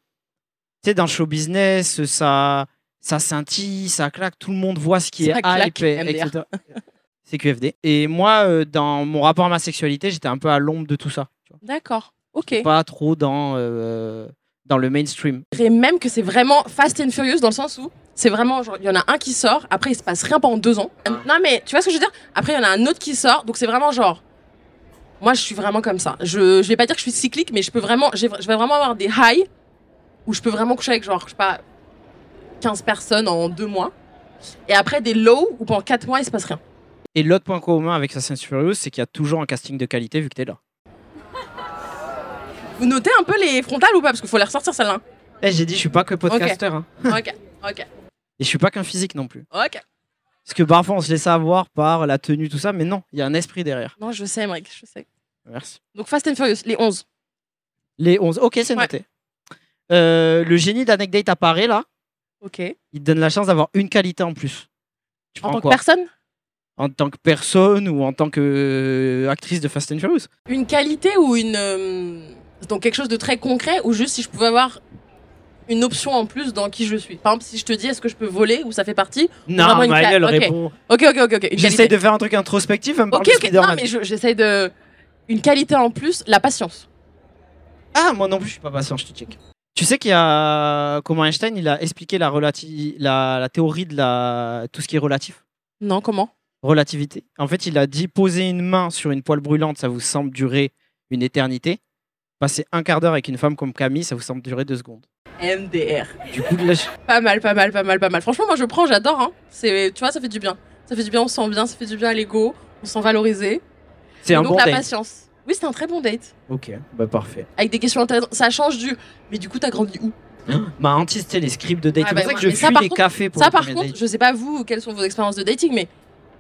Tu sais, dans le show business, ça, ça scintille, ça claque, tout le monde voit ce qui Ça est claque, hype, et- etc. c'est QFD. Et moi, euh, dans mon rapport à ma sexualité, j'étais un peu à l'ombre de tout ça. D'accord. Ok. Pas trop dans, euh, dans le mainstream. Je dirais même que c'est vraiment Fast and Furious dans le sens où c'est vraiment genre il y en a un qui sort, après il se passe rien pendant deux ans. Non mais tu vois ce que je veux dire? Après il y en a un autre qui sort, donc c'est vraiment genre. Moi je suis vraiment comme ça. Je, je vais pas dire que je suis cyclique, mais je peux vraiment, je vais vraiment avoir des highs où je peux vraiment coucher avec genre je sais pas 15 personnes en deux mois, et après des lows où pendant quatre mois il se passe rien. Et l'autre point commun avec Assassin's Furious, c'est qu'il y a toujours un casting de qualité vu que t'es là. Vous notez un peu les frontales ou pas? Parce qu'il faut les ressortir celle-là. Eh, j'ai dit, je suis pas que podcaster. hein. ok, ok, Et je suis pas qu'un physique non plus. ok. Parce que parfois, on se laisse avoir par la tenue, tout ça, mais non, il y a un esprit derrière. Non je sais Emmerich, je sais. Merci. Donc Fast and Furious, les 11. Les 11. Ok, c'est Ouais. noté. Euh, le génie d'Anecdate apparaît là. Ok. Il te donne la chance d'avoir une qualité en plus. Tu En tant que personne? En tant que personne ou en tant que euh, actrice de Fast and Furious Une qualité ou une. euh, donc quelque chose de très concret ou juste si je pouvais avoir une option en plus dans qui je suis? Par exemple, si je te dis est-ce que je peux voler ou ça fait partie? Non, Vraiment une mais elle ca- ok. répond. Ok, ok, ok, ok. Une J'essaie qualité. de faire un truc introspectif, elle me parle Ok, de ok. Non, Spider-Man. mais je- j'essaie de. Une qualité en plus, la patience. Ah, moi non plus, je suis pas patient, je te check. Tu sais qu'il y a comment Einstein il a expliqué la, relati- la, la théorie de la tout ce qui est relatif, Non, comment? Relativité. En fait, il a dit poser une main sur une poêle brûlante, ça vous semble durer une éternité. Passer un quart d'heure avec une femme comme Camille, ça vous semble durer deux secondes. MDR. Du coup, là, je- Pas mal, pas mal, pas mal, pas mal. Franchement, moi je prends, j'adore. Hein. C'est, tu vois, ça fait du bien. Ça fait du bien, on se sent bien, ça fait du bien à l'ego, on se sent valorisé. c'est un donc bon la date. patience. Oui, c'était un très bon date. Ok, bah parfait. Avec des questions intéressantes. Ça change du. Mais du coup, t'as grandi où? Ma hantise, tu sais, les scripts de date. Ah c'est bah pour ça que je ça, fuis les contre- cafés pour Ça, par contre, date. je sais pas vous quelles sont vos expériences de dating, mais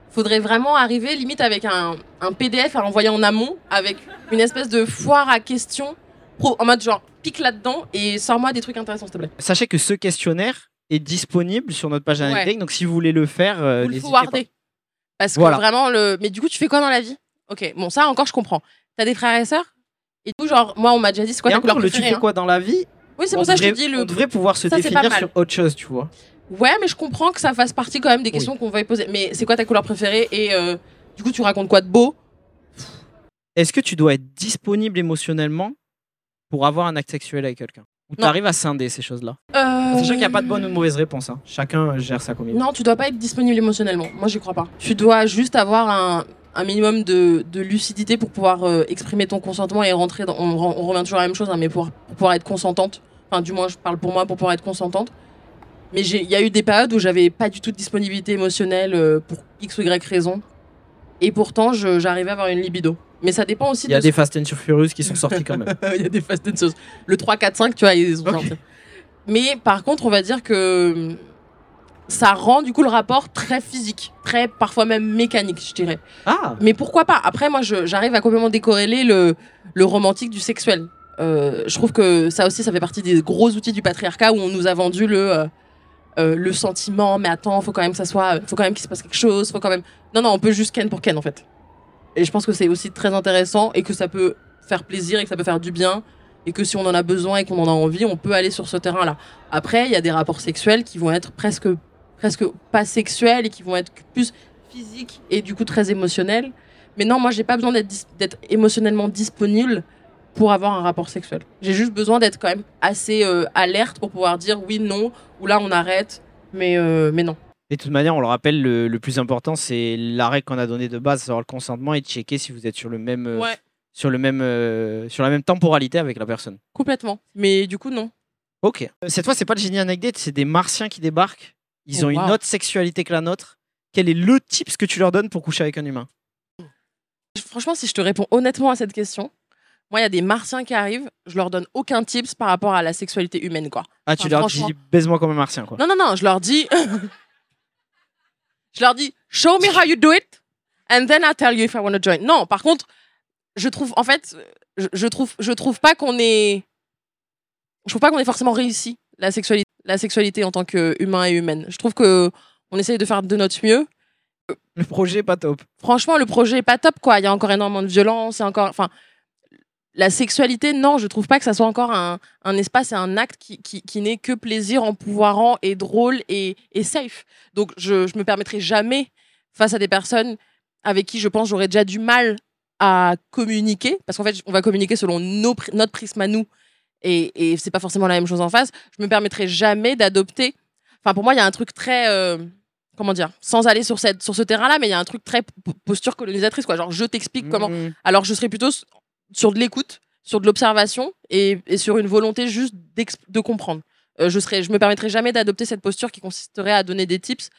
faudrait vraiment arriver limite avec un, un PDF à envoyer en amont, avec une espèce de foire à questions, pro, en mode genre pique là-dedans et sors-moi des trucs intéressants, s'il te plaît. Sachez que ce questionnaire est disponible sur notre page Ouais. Donc si vous voulez le faire, euh, Vous le forwarder. Parce que Voilà. vraiment, le. Mais du coup, tu fais quoi dans la vie? Ok, bon, ça encore, je comprends. T'as des frères et sœurs? Et du coup, genre, moi, on m'a déjà dit, c'est quoi Et ta encore, couleur le tu préférée fais hein? quoi dans la vie? Oui, c'est on pour ça que je te devrait- dis On le. devrait pouvoir se Ça, c'est pas définir mal. sur autre chose, tu vois. Ouais, mais je comprends que ça fasse partie quand même des questions qu'on va y poser. Mais c'est quoi ta couleur préférée? Et euh, du coup, tu racontes quoi de beau? Est-ce que tu dois être disponible émotionnellement pour avoir un acte sexuel avec quelqu'un? Ou Non. t'arrives à scinder ces choses-là? Euh... Sachant qu'il n'y a pas de bonne ou de mauvaise réponse. hein. Chacun gère sa comédie. Non, tu dois pas être disponible émotionnellement. Moi, j'y crois pas. Tu dois juste avoir un, un minimum de, de lucidité pour pouvoir euh, exprimer ton consentement et rentrer dans. On, on revient toujours à la même chose, hein, mais pour, pour pouvoir être consentante. Enfin, du moins, je parle pour moi, pour pouvoir être consentante. Mais il y a eu des périodes où j'avais pas du tout de disponibilité émotionnelle euh, pour X ou Y raison. Et pourtant, j'arrivais à avoir une libido. Mais ça dépend aussi Il y a de des Fast and Furious qui sont sortis quand même. il y a des Fast and Furious. Le 3, 4, 5, tu vois, ils sont Ok. sortis. Mais par contre, on va dire que ça rend du coup le rapport très physique, très parfois même mécanique, je dirais. Ah Mais pourquoi pas? Après, moi, j'arrive à complètement décorréler le, le romantique du sexuel. Euh, je trouve que ça aussi, ça fait partie des gros outils du patriarcat où on nous a vendu le, euh, euh, le sentiment. Mais attends, faut quand même que ça soit, faut quand même qu'il se passe quelque chose, faut quand même. Non, non, on peut juste ken pour ken en fait. Et je pense que c'est aussi très intéressant et que ça peut faire plaisir et que ça peut faire du bien et que si on en a besoin et qu'on en a envie, on peut aller sur ce terrain-là. Après, il y a des rapports sexuels qui vont être presque, presque pas sexuels et qui vont être plus physiques et du coup très émotionnels. Mais non, moi, j'ai pas besoin d'être émotionnellement disponible pour avoir un rapport sexuel. J'ai juste besoin d'être quand même assez euh, alerte pour pouvoir dire oui, non, ou là, on arrête, mais, euh, mais non. Et de toute manière, on le rappelle, le, le plus important, c'est la règle qu'on a donnée de base, savoir le consentement et de checker si vous êtes sur le même, euh, Ouais, sur le même, sur la même temporalité avec la personne. complètement. Mais du coup, non. Ok. Cette fois, c'est pas le génie anecdote, c'est des martiens qui débarquent. Ils Oh, ont une wow. autre sexualité que la nôtre. Quel est le tips que tu leur donnes pour coucher avec un humain? Franchement, si je te réponds honnêtement à cette question, moi, il y a des martiens qui arrivent, je leur donne aucun tips par rapport à la sexualité humaine, quoi. Ah, tu leur franchement- dis baise-moi comme un martien, quoi. Non, non, non, je leur dis. je leur dis, show me how you do it, and then I'll tell you if I want to join. Non, par contre, je trouve, en fait, je, je trouve, je trouve pas qu'on est. Je trouve pas qu'on ait forcément réussi la sexualité, la sexualité en tant qu'humain et humaine. Je trouve que on essaye de faire de notre mieux. Le projet est pas top. Franchement, le projet est pas top, quoi. Il y a encore énormément de violence, encore. Enfin, la sexualité, non, je trouve pas que ça soit encore un, un espace et un acte qui, qui, qui n'est que plaisir, empouvoirant et drôle et, et safe. Donc, je, je me permettrai jamais, face à des personnes avec qui je pense j'aurais déjà du mal à communiquer, parce qu'en fait, on va communiquer selon nos, notre prisme à nous, et, et c'est pas forcément la même chose en face. Je me permettrai jamais d'adopter. Enfin, pour moi, il y a un truc très. euh, comment dire Sans aller sur, cette, sur ce terrain-là, mais il y a un truc très posture colonisatrice, quoi. Genre, je t'explique comment. Mmh. Alors, je serais plutôt sur de l'écoute, sur de l'observation et, et sur une volonté juste de comprendre. Euh, je serais, je me permettrai jamais d'adopter cette posture qui consisterait à donner des tips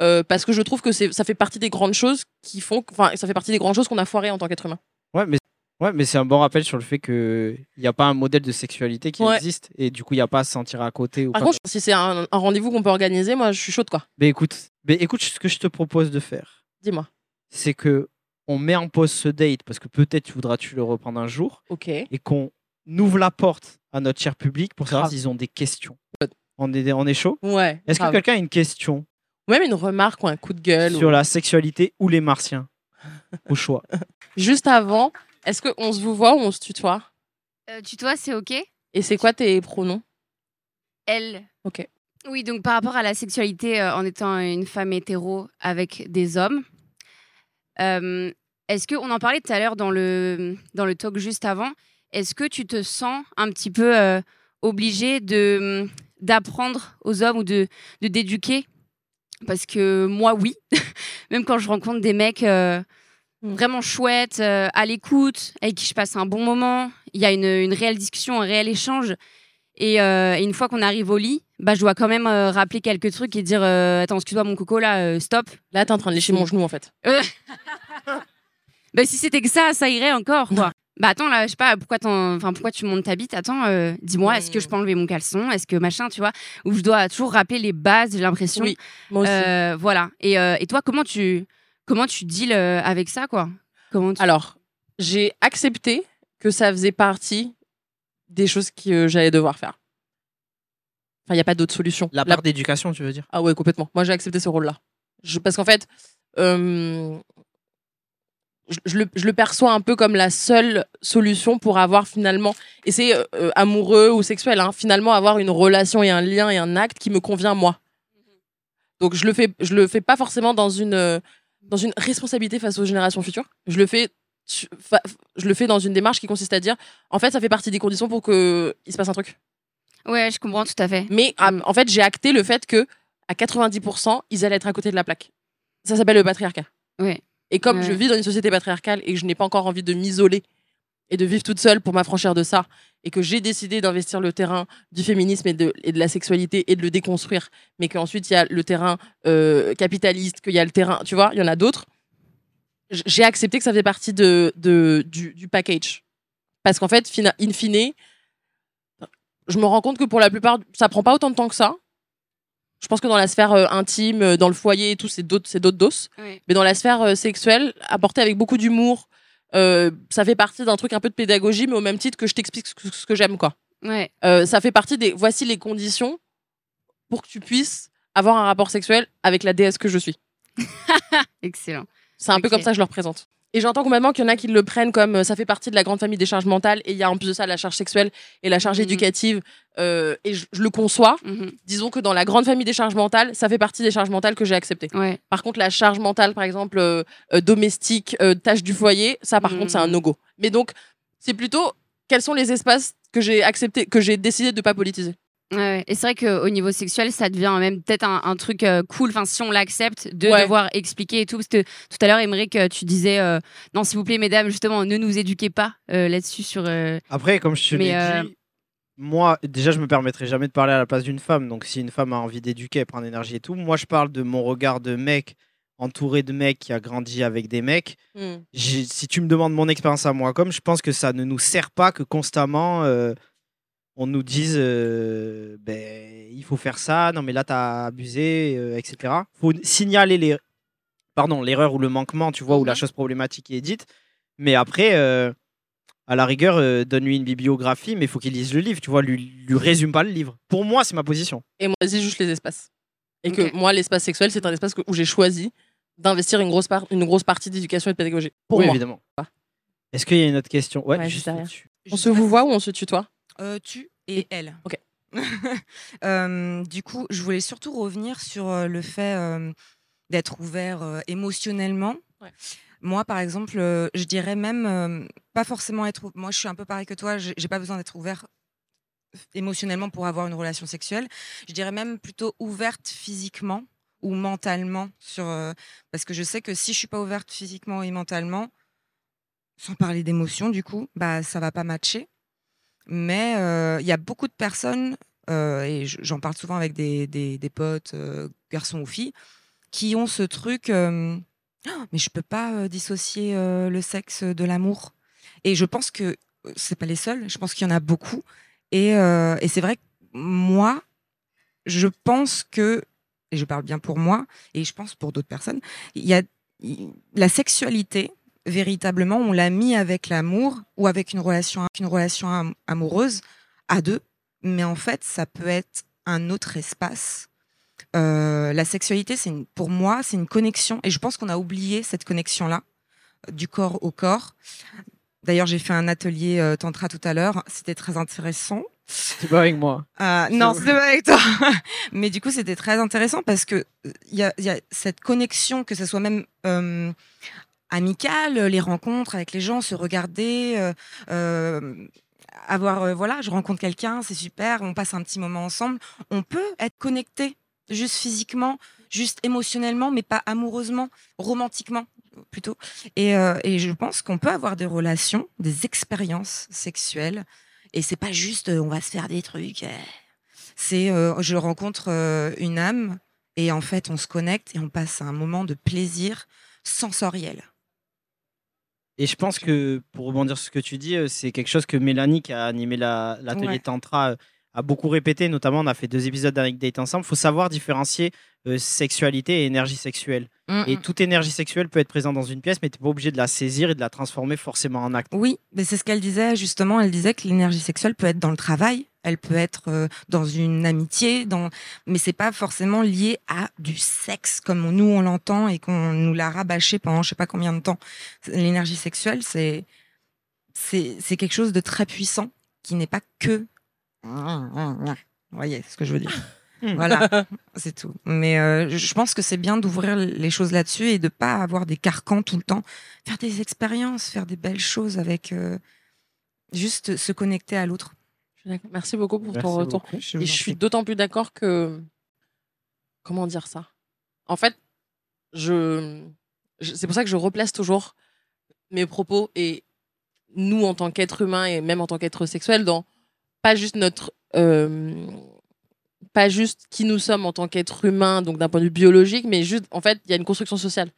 euh, parce que je trouve que c'est, ça fait partie des grandes choses qui font, enfin, ça fait partie des grandes choses qu'on a foirées en tant qu'être humain. Ouais, mais, ouais, mais c'est un bon rappel sur le fait qu'il n'y a pas un modèle de sexualité qui Ouais. existe et du coup, il n'y a pas à se sentir à côté. Ou Par pas. contre, si c'est un, un rendez-vous qu'on peut organiser, moi, je suis chaude, quoi. Mais écoute, mais écoute, ce que je te propose de faire, Dis-moi. c'est que on met en pause ce date parce que peut-être tu voudras-tu le reprendre un jour Ok. et qu'on ouvre la porte à notre cher public pour savoir s'ils ont des questions. On est, on est chaud? Ouais. Est-ce que quelqu'un a une question? Même une remarque ou un coup de gueule. sur ou- la sexualité ou les martiens? Au choix. Juste avant, est-ce qu'on se vous voit ou on se tutoie? Euh, tutoie, c'est ok. Et c'est quoi tes pronoms? Elle. Ok. Oui, donc par rapport à la sexualité euh, en étant une femme hétéro avec des hommes, euh, est-ce que, on en parlait tout à l'heure dans le, dans le talk juste avant, est-ce que tu te sens un petit peu euh, obligé de, d'apprendre aux hommes ou de, de d'éduquer? Parce que moi, oui. Même quand je rencontre des mecs. Vraiment chouettes, euh, à l'écoute, avec qui je passe un bon moment, il y a une, une réelle discussion, un réel échange. Et, euh, et une fois qu'on arrive au lit, bah, je dois quand même euh, rappeler quelques trucs et dire euh, Attends, excuse-moi, mon coco, là, euh, stop. Là, t'es en train de lécher mon genou, en fait. Bah, si c'était que ça, ça irait encore, quoi. Bah attends là, je sais pas pourquoi, t'en- enfin pourquoi tu montes ta bite? Attends, euh, dis-moi, est-ce que je peux enlever mon caleçon? Est-ce que machin, tu vois? Où je dois toujours rappeler les bases, j'ai l'impression. Oui, moi aussi. Euh, voilà. Et, euh, et toi, comment tu comment tu deals euh, avec ça, quoi? Comment tu... Alors, j'ai accepté que ça faisait partie des choses que euh, j'allais devoir faire. Enfin, il n'y a pas d'autre solution. La La- part d'éducation, tu veux dire? Ah ouais, complètement. Moi, j'ai accepté ce rôle-là. Je- Parce qu'en fait, euh, je, je le, je le perçois un peu comme la seule solution pour avoir finalement, et c'est euh, euh, amoureux ou sexuel, hein, finalement avoir une relation et un lien et un acte qui me convient moi. Donc je le fais, je le fais pas forcément dans une euh, dans une responsabilité face aux générations futures. Je le fais, je le fais dans une démarche qui consiste à dire, en fait, ça fait partie des conditions pour que il se passe un truc. Ouais, je comprends tout à fait. Mais ah, en fait, j'ai acté le fait que à 90%, ils allaient être à côté de la plaque. Ça s'appelle le patriarcat. Ouais. Et comme Ouais. je vis dans une société patriarcale et que je n'ai pas encore envie de m'isoler et de vivre toute seule pour m'affranchir de ça, et que j'ai décidé d'investir le terrain du féminisme et de, et de la sexualité et de le déconstruire, mais qu'ensuite il y a le terrain euh, capitaliste, qu'il y a le terrain, tu vois, il y en a d'autres, j'ai accepté que ça faisait partie de, de- du, du package. Parce qu'en fait, in fine, je me rends compte que pour la plupart, ça prend pas autant de temps que ça. Je pense que dans la sphère euh, intime, euh, dans le foyer et tout, c'est d'autres, doses. Mais dans la sphère euh, sexuelle, apporté avec beaucoup d'humour, euh, ça fait partie d'un truc un peu de pédagogie, mais au même titre que je t'explique ce que, j'aime, quoi. Ouais. Euh, ça fait partie des. Voici les conditions pour que tu puisses avoir un rapport sexuel avec la déesse que je suis. Excellent. C'est un peu comme ça que je leur présente. Et j'entends complètement qu'il y en a qui le prennent comme euh, ça fait partie de la grande famille des charges mentales et il y a en plus de ça la charge sexuelle et la charge Mhm. éducative euh, et je, je le conçois. Mhm. Disons que dans la grande famille des charges mentales, ça fait partie des charges mentales que j'ai acceptées. Ouais. Par contre, la charge mentale, par exemple, euh, domestique, tâche du foyer, ça, par Mhm. contre, c'est un no-go. Mais donc, c'est plutôt quels sont les espaces que j'ai accepté, que j'ai décidé de ne pas politiser? Ouais. Et c'est vrai qu'au niveau sexuel, ça devient même peut-être un, un truc euh, cool, enfin, si on l'accepte, de Ouais. devoir expliquer et tout. Parce que tout à l'heure, Émeric, euh, tu disais, euh, non, s'il vous plaît, mesdames, justement, ne nous éduquez pas euh, là-dessus sur. euh, Après, comme je te Mais, l'ai euh, dit, moi, déjà, je me permettrai jamais de parler à la place d'une femme. Donc, si une femme a envie d'éduquer, elle prend l'énergie et tout. Moi, je parle de mon regard de mec, entouré de mecs, qui a grandi avec des mecs. J'ai- si tu me demandes mon expérience à moi, comme je pense que ça ne nous sert pas que constamment euh, on nous dise euh, ben, il faut faire ça, non mais là t'as abusé, euh, etc. faut signaler les, pardon, l'erreur ou le manquement, tu vois, où la Mhm. chose problématique est dite. Mais après, euh, à la rigueur, euh, donne-lui une bibliographie, mais il faut qu'il lise le livre, tu vois, lui, lui résume pas le livre. Pour moi, c'est ma position. Et moi, vas-y, juste les espaces. Et que moi, l'espace sexuel, c'est un espace que- où j'ai choisi d'investir une grosse, part, une grosse partie d'éducation et de pédagogie. Pour oui, moi. évidemment. Est-ce qu'il y a une autre question? Ouais, Ouais, juste juste. On se vous voit ou on se tutoie? Euh, tu et elle. Ok. Euh, du coup, je voulais surtout revenir sur euh, le fait euh, d'être ouvert euh, émotionnellement. Ouais. Moi, par exemple, je dirais même pas forcément être. Moi, je suis un peu pareil que toi. J'ai pas besoin d'être ouvert émotionnellement pour avoir une relation sexuelle. Je dirais même plutôt ouverte physiquement ou mentalement sur parce que je sais que si je suis pas ouverte physiquement et mentalement, sans parler d'émotion, du coup, bah ça va pas matcher. Mais euh, il y a beaucoup de personnes, euh, et j'en parle souvent avec des, des, potes, euh, garçons ou filles, qui ont ce truc, Ah, mais je peux pas dissocier le sexe de l'amour. Et je pense que c'est pas les seuls, je pense qu'il y en a beaucoup. Et, et c'est vrai que moi, je pense que, et je parle bien pour moi, et je pense pour d'autres personnes, il y a la sexualité, véritablement, on l'a mis avec l'amour ou avec une relation, une relation am- amoureuse à deux, mais en fait, ça peut être un autre espace. Euh, la sexualité, c'est pour moi, c'est une connexion, et je pense qu'on a oublié cette connexion-là, euh, du corps au corps. D'ailleurs, j'ai fait un atelier euh, tantra tout à l'heure, c'était très intéressant. C'est pas avec moi. Euh, non, c'est pas avec toi. Mais du coup, c'était très intéressant parce que euh, il y a, il y a cette connexion, que ce soit même euh, amicale, les rencontres avec les gens, se regarder, euh, euh, avoir, euh, voilà, je rencontre quelqu'un, c'est super, on passe un petit moment ensemble. On peut être connecté, juste physiquement, juste émotionnellement, mais pas amoureusement, romantiquement plutôt. Et, euh, et je pense qu'on peut avoir des relations, des expériences sexuelles Et c'est pas juste euh, on va se faire des trucs. euh. C'est euh, je rencontre euh, une âme et en fait on se connecte et on passe un moment de plaisir sensoriel. Et je pense que, pour rebondir sur ce que tu dis, euh, c'est quelque chose que Mélanie, qui a animé la- l'atelier Ouais. Tantra, euh, a beaucoup répété. Notamment, on a fait deux épisodes d'Anecdate ensemble. Il faut savoir différencier euh, sexualité et énergie sexuelle. Et toute énergie sexuelle peut être présente dans une pièce, mais tu n'es pas obligé de la saisir et de la transformer forcément en acte. Oui, mais c'est ce qu'elle disait justement. Elle disait que l'énergie sexuelle peut être dans le travail, elle peut être euh, dans une amitié, dans... mais c'est pas forcément lié à du sexe comme nous on l'entend et qu'on nous l'a rabâché pendant je sais pas combien de temps. L'énergie sexuelle, c'est c'est quelque chose de très puissant qui n'est pas que. Vous voyez ce que je veux dire. Hmm. Voilà, c'est tout. Mais euh, je pense que c'est bien d'ouvrir les choses là-dessus et de pas avoir des carcans tout le temps. Faire des expériences, faire des belles choses avec euh, juste se connecter à l'autre. Merci beaucoup pour Merci ton retour. beaucoup. Je Et je suis d'autant plus d'accord que. Comment dire ça? En fait, je... je- c'est pour ça que je replace toujours mes propos et nous en tant qu'être humain et même en tant qu'être sexuel dans pas juste notre. euh, pas juste qui nous sommes en tant qu'être humain, donc d'un point de vue biologique, mais juste, en fait, il y a une construction sociale,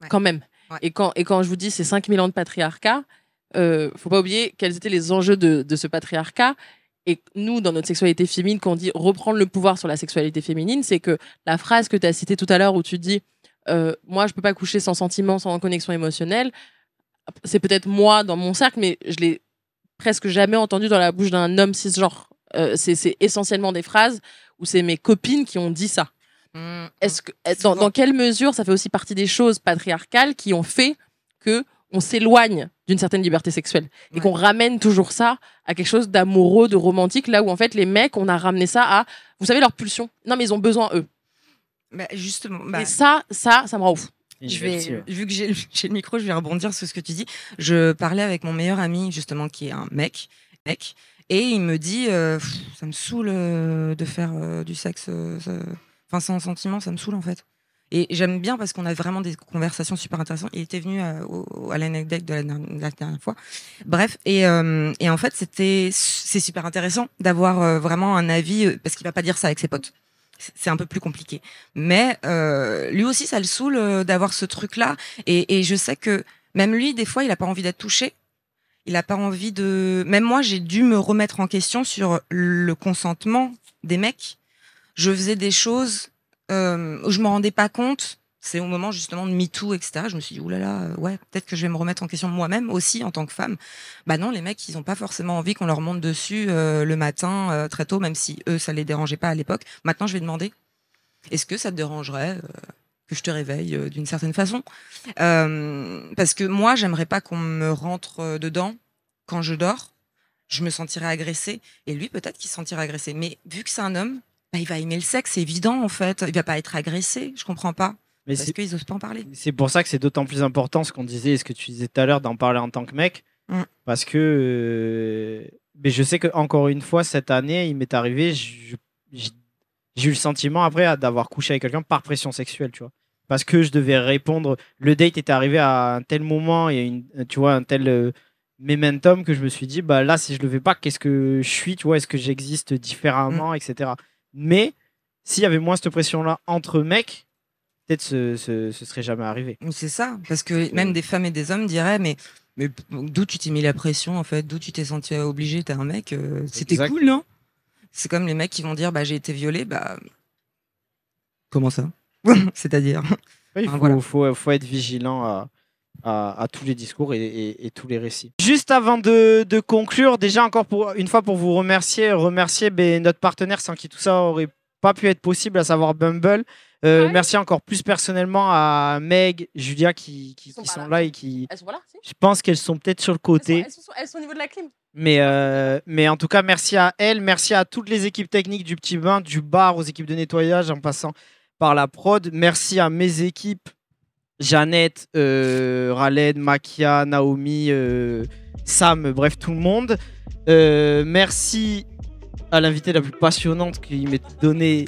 Ouais. quand même. Ouais. Et, quand, et quand je vous dis ces 5000 ans de patriarcat, euh, faut pas oublier quels étaient les enjeux de, de ce patriarcat. Et nous, dans notre sexualité féminine, quand on dit reprendre le pouvoir sur la sexualité féminine, c'est que la phrase que tu as citée tout à l'heure où tu dis euh, Moi, je peux pas coucher sans sentiment, sans connexion émotionnelle, c'est peut-être moi dans mon cercle, mais je l'ai presque jamais entendu dans la bouche d'un homme cisgenre. Euh, c'est essentiellement des phrases où c'est mes copines qui ont dit ça. Mm, Est-ce que, dans, dans quelle mesure ça fait aussi partie des choses patriarcales qui ont fait que on s'éloigne d'une certaine liberté sexuelle et Ouais. qu'on ramène toujours ça à quelque chose d'amoureux, de romantique, là où en fait les mecs, on a ramené ça à, vous savez, leur pulsion. Non, mais ils ont besoin eux. Bah, justement, bah, Et ça, ça, ça me rend ouf. je vais, vu que j'ai j'ai le micro, je vais rebondir sur ce que tu dis. Je parlais avec mon meilleur ami, justement, qui est un mec, mec et il me dit euh, Ça me saoule euh, de faire euh, du sexe euh, enfin, sans sentiment, ça me saoule en fait. Et j'aime bien parce qu'on a vraiment des conversations super intéressantes. Il était venu à, au- à l'anecdote de la, dernière- fois. Bref, et, euh, et en fait, c'était c'est super intéressant d'avoir euh, vraiment un avis, euh, parce qu'il va pas dire ça avec ses potes. C'est- un peu plus compliqué. Mais euh, lui aussi, ça le saoule euh, d'avoir ce truc-là. Et, et je sais que même lui, des fois, il a pas envie d'être touché. Il a pas envie de. Même moi, j'ai dû me remettre en question sur le consentement des mecs. Je faisais des choses euh, où je me rendais pas compte. C'est au moment justement de MeToo, etc. Je me suis dit, oulala, euh, ouais, peut-être que je vais me remettre en question moi-même aussi en tant que femme. Bah non, les mecs, ils ont pas forcément envie qu'on leur monte dessus euh, le matin euh, très tôt, même si eux, ça les dérangeait pas à l'époque. Maintenant, je vais demander, est-ce que ça te dérangerait euh, que je te réveille euh, d'une certaine façon Euh, Parce que moi, j'aimerais pas qu'on me rentre euh, dedans quand je dors. Je me sentirais agressée. Et lui, peut-être qu'il se sentirait agressé. Mais vu que c'est un homme, bah, il va aimer le sexe, c'est évident en fait. Il va pas être agressé. Je comprends pas. Mais Parce qu'ils osent pas en parler. c'est pour ça que c'est d'autant plus important ce qu'on disait et ce que tu disais tout à l'heure d'en parler en tant que mec. Mm. Parce que mais je sais que encore une fois, cette année, il m'est arrivé, je- je- j'ai eu le sentiment après d'avoir couché avec quelqu'un par pression sexuelle, tu vois. Parce que je devais répondre. Le date était arrivé à un tel moment et une, tu vois, un tel euh, momentum que je me suis dit, bah là, si je le fais pas, qu'est-ce que je suis, tu vois, est-ce que j'existe différemment, etc. Mais s'il y avait moins cette pression-là entre mecs, peut-être ce, ce, ce serait jamais arrivé. C'est ça, parce que même des femmes et des hommes diraient, mais, mais d'où tu t'es mis la pression en fait? D'où tu t'es senti obligé? T'es un mec, euh, c'était cool, non? C'est comme les mecs qui vont dire, bah j'ai été violé, bah comment ça? C'est-à-dire Ouais, il faut, voilà. faut, faut être vigilant à, à, à tous les discours et, et- et tous les récits. Juste avant de, de conclure, déjà encore pour, une fois pour vous remercier, remercier ben, notre partenaire sans qui tout ça aurait pas pu être possible, à savoir Bumble. Euh, Ouais. Merci encore plus personnellement à Meg, Julia qui, sont qui pas sont là. là et qui... Elles sont si Je pense qu'elles sont peut-être sur le côté. elles, sont, elles sont- elles sont au niveau de la clim. Mais, euh, mais en tout cas, merci à elle, merci à toutes les équipes techniques du Petit Bain, du bar, aux équipes de nettoyage, en passant par la prod. Merci à mes équipes, Jeannette, euh, Raled, Makia, Naomi, Sam, bref, tout le monde. Merci à l'invité la plus passionnante qui m'est donné,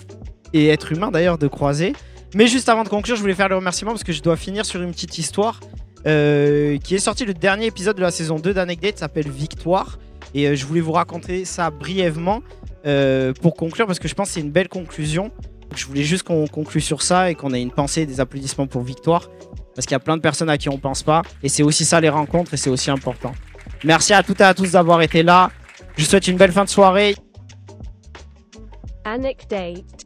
et être humain d'ailleurs, de croiser. Mais juste avant de conclure, je voulais faire le remerciement parce que je dois finir sur une petite histoire euh, qui est sortie le dernier épisode de la saison 2 d'Anecdate, s'appelle Victoire. Et euh, je voulais vous raconter ça brièvement euh, pour conclure, parce que je pense que c'est une belle conclusion. Je voulais juste qu'on conclue sur ça et qu'on ait une pensée, des applaudissements pour Victoire, parce qu'il y a plein de personnes à qui on pense pas. Et c'est aussi ça les rencontres et c'est aussi important. Merci à toutes et à tous d'avoir été là. Je vous souhaite une belle fin de soirée. Anecdate.